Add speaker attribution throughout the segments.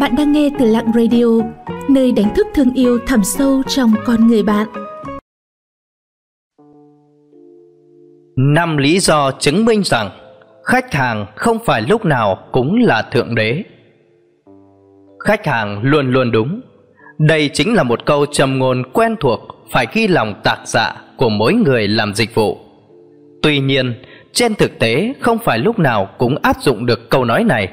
Speaker 1: Bạn đang nghe từ Lặng Radio, nơi đánh thức thương yêu thẳm sâu trong con người bạn.
Speaker 2: Năm lý do chứng minh rằng khách hàng không phải lúc nào cũng là thượng đế. Khách hàng luôn luôn đúng. Đây chính là một câu trầm ngôn quen thuộc phải ghi lòng tạc dạ của mỗi người làm dịch vụ. Tuy nhiên, trên thực tế không phải lúc nào cũng áp dụng được câu nói này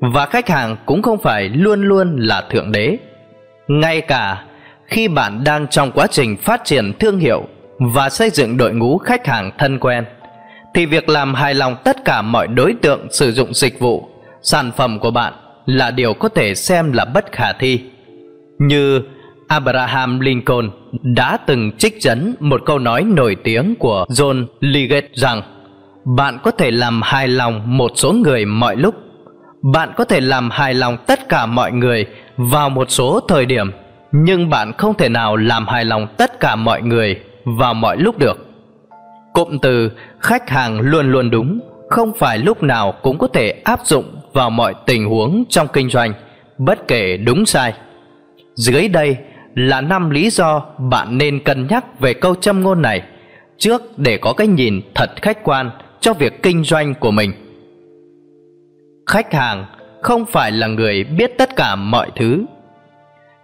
Speaker 2: và khách hàng cũng không phải luôn luôn là thượng đế. Ngay cả khi bạn đang trong quá trình phát triển thương hiệu và xây dựng đội ngũ khách hàng thân quen thì việc làm hài lòng tất cả mọi đối tượng sử dụng dịch vụ, sản phẩm của bạn là điều có thể xem là bất khả thi. Như Abraham Lincoln đã từng trích dẫn một câu nói nổi tiếng của John liggett rằng bạn có thể làm hài lòng một số người mọi lúc bạn có thể làm hài lòng tất cả mọi người vào một số thời điểm, nhưng bạn không thể nào làm hài lòng tất cả mọi người vào mọi lúc được. Cụm từ khách hàng luôn luôn đúng, không phải lúc nào cũng có thể áp dụng vào mọi tình huống trong kinh doanh, bất kể đúng sai. Dưới đây là năm lý do bạn nên cân nhắc về câu châm ngôn này trước để có cái nhìn thật khách quan cho việc kinh doanh của mình khách hàng không phải là người biết tất cả mọi thứ.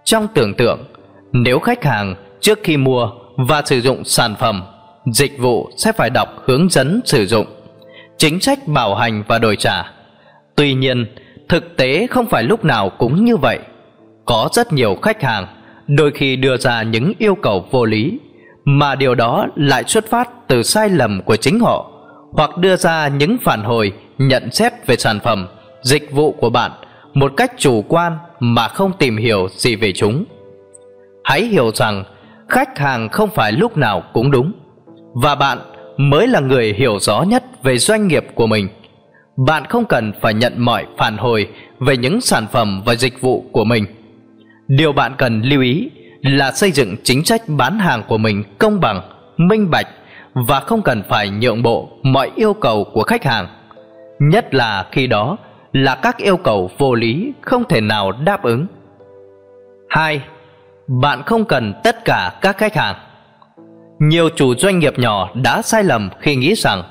Speaker 2: Trong tưởng tượng, nếu khách hàng trước khi mua và sử dụng sản phẩm, dịch vụ sẽ phải đọc hướng dẫn sử dụng, chính sách bảo hành và đổi trả. Tuy nhiên, thực tế không phải lúc nào cũng như vậy. Có rất nhiều khách hàng đôi khi đưa ra những yêu cầu vô lý, mà điều đó lại xuất phát từ sai lầm của chính họ, hoặc đưa ra những phản hồi nhận xét về sản phẩm dịch vụ của bạn một cách chủ quan mà không tìm hiểu gì về chúng. Hãy hiểu rằng khách hàng không phải lúc nào cũng đúng, và bạn mới là người hiểu rõ nhất về doanh nghiệp của mình. Bạn không cần phải nhận mọi phản hồi về những sản phẩm và dịch vụ của mình. Điều bạn cần lưu ý là xây dựng chính sách bán hàng của mình công bằng, minh bạch và không cần phải nhượng bộ mọi yêu cầu của khách hàng, nhất là khi đó là các yêu cầu vô lý không thể nào đáp ứng. Hai, bạn không cần tất cả các khách hàng. Nhiều chủ doanh nghiệp nhỏ đã sai lầm khi nghĩ rằng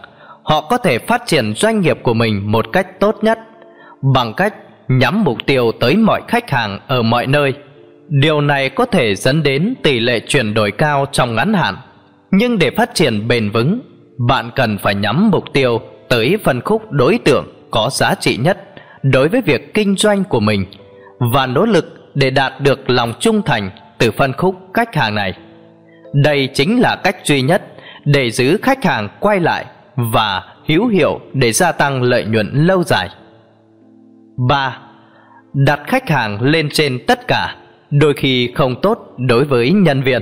Speaker 2: họ có thể phát triển doanh nghiệp của mình một cách tốt nhất bằng cách nhắm mục tiêu tới mọi khách hàng ở mọi nơi. Điều này có thể dẫn đến tỷ lệ chuyển đổi cao trong ngắn hạn. Nhưng để phát triển bền vững, bạn cần phải nhắm mục tiêu tới phân khúc đối tượng có giá trị nhất đối với việc kinh doanh của mình và nỗ lực để đạt được lòng trung thành từ phân khúc khách hàng này đây chính là cách duy nhất để giữ khách hàng quay lại và hữu hiệu để gia tăng lợi nhuận lâu dài 3. Đặt khách hàng lên trên tất cả đôi khi không tốt đối với nhân viên.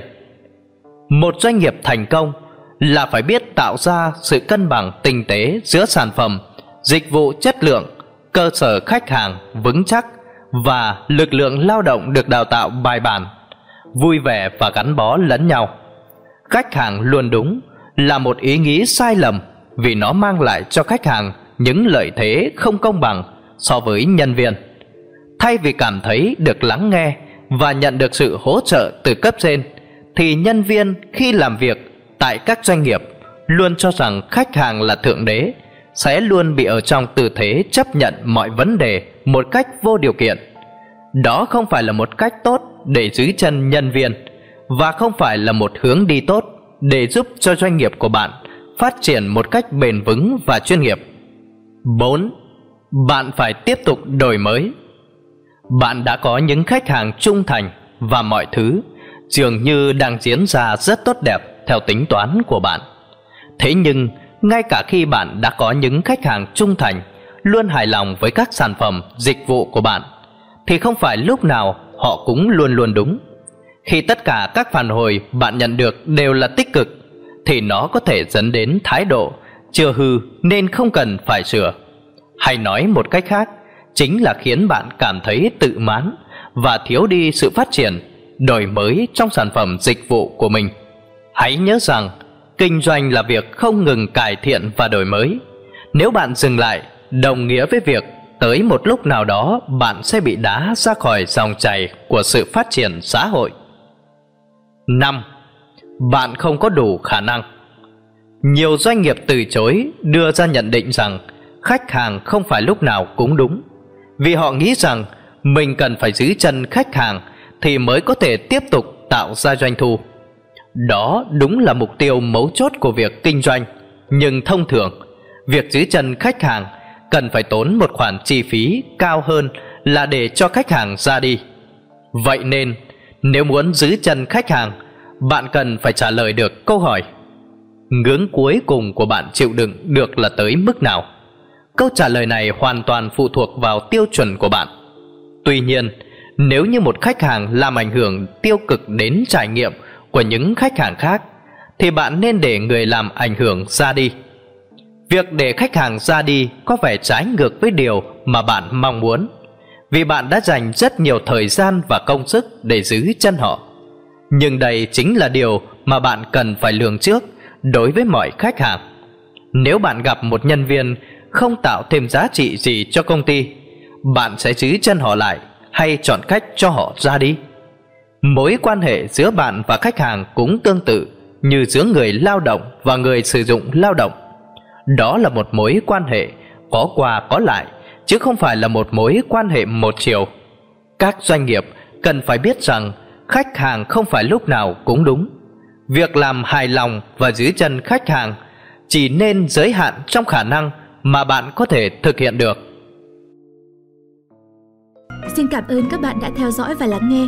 Speaker 2: Một doanh nghiệp thành công là phải biết tạo ra sự cân bằng tinh tế giữa sản phẩm, dịch vụ chất lượng, cơ sở khách hàng vững chắc và lực lượng lao động được đào tạo bài bản, vui vẻ và gắn bó lẫn nhau. Khách hàng luôn đúng là một ý nghĩ sai lầm vì nó mang lại cho khách hàng những lợi thế không công bằng so với nhân viên. Thay vì cảm thấy được lắng nghe và nhận được sự hỗ trợ từ cấp trên thì nhân viên khi làm việc tại các doanh nghiệp luôn cho rằng khách hàng là thượng đế sẽ luôn bị ở trong tư thế chấp nhận mọi vấn đề một cách vô điều kiện. Đó không phải là một cách tốt để giữ chân nhân viên, và không phải là một hướng đi tốt để giúp cho doanh nghiệp của bạn phát triển một cách bền vững và chuyên nghiệp. 4. Bạn phải tiếp tục đổi mới. Bạn đã có những khách hàng trung thành và mọi thứ dường như đang diễn ra rất tốt đẹp theo tính toán của bạn. Thế nhưng ngay cả khi bạn đã có những khách hàng trung thành luôn hài lòng với các sản phẩm dịch vụ của bạn thì không phải lúc nào họ cũng luôn luôn đúng khi tất cả các phản hồi bạn nhận được đều là tích cực thì nó có thể dẫn đến thái độ chưa hư nên không cần phải sửa hay nói một cách khác chính là khiến bạn cảm thấy tự mãn và thiếu đi sự phát triển, đổi mới trong sản phẩm dịch vụ của mình. Hãy nhớ rằng, kinh doanh là việc không ngừng cải thiện và đổi mới. Nếu bạn dừng lại, đồng nghĩa với việc tới một lúc nào đó bạn sẽ bị đá ra khỏi dòng chảy của sự phát triển xã hội. 5. Bạn không có đủ khả năng. Nhiều doanh nghiệp từ chối đưa ra nhận định rằng khách hàng không phải lúc nào cũng đúng, vì họ nghĩ rằng mình cần phải giữ chân khách hàng thì mới có thể tiếp tục tạo ra doanh thu. Đó đúng là mục tiêu mấu chốt của việc kinh doanh, nhưng thông thường, việc giữ chân khách hàng cần phải tốn một khoản chi phí cao hơn là để cho khách hàng ra đi. Vậy nên, nếu muốn giữ chân khách hàng, bạn cần phải trả lời được câu hỏi Ngưỡng cuối cùng của bạn chịu đựng được là tới mức nào? Câu trả lời này hoàn toàn phụ thuộc vào tiêu chuẩn của bạn. Tuy nhiên, nếu như một khách hàng làm ảnh hưởng tiêu cực đến trải nghiệm của những khách hàng khác, thì bạn nên để người làm ảnh hưởng ra đi. Việc để khách hàng ra đi có vẻ trái ngược với điều mà bạn mong muốn, vì bạn đã dành rất nhiều thời gian và công sức để giữ chân họ. Nhưng đây chính là điều mà bạn cần phải lường trước đối với mọi khách hàng. Nếu bạn gặp một nhân viên không tạo thêm giá trị gì cho công ty, bạn sẽ giữ chân họ lại hay chọn cách cho họ ra đi. Mối quan hệ giữa bạn và khách hàng cũng tương tự như giữa người lao động và người sử dụng lao động. Đó là một mối quan hệ có qua có lại, chứ không phải là một mối quan hệ một chiều. Các doanh nghiệp cần phải biết rằng khách hàng không phải lúc nào cũng đúng. Việc làm hài lòng và giữ chân khách hàng chỉ nên giới hạn trong khả năng mà bạn có thể thực hiện được.
Speaker 1: Xin cảm ơn các bạn đã theo dõi và lắng nghe.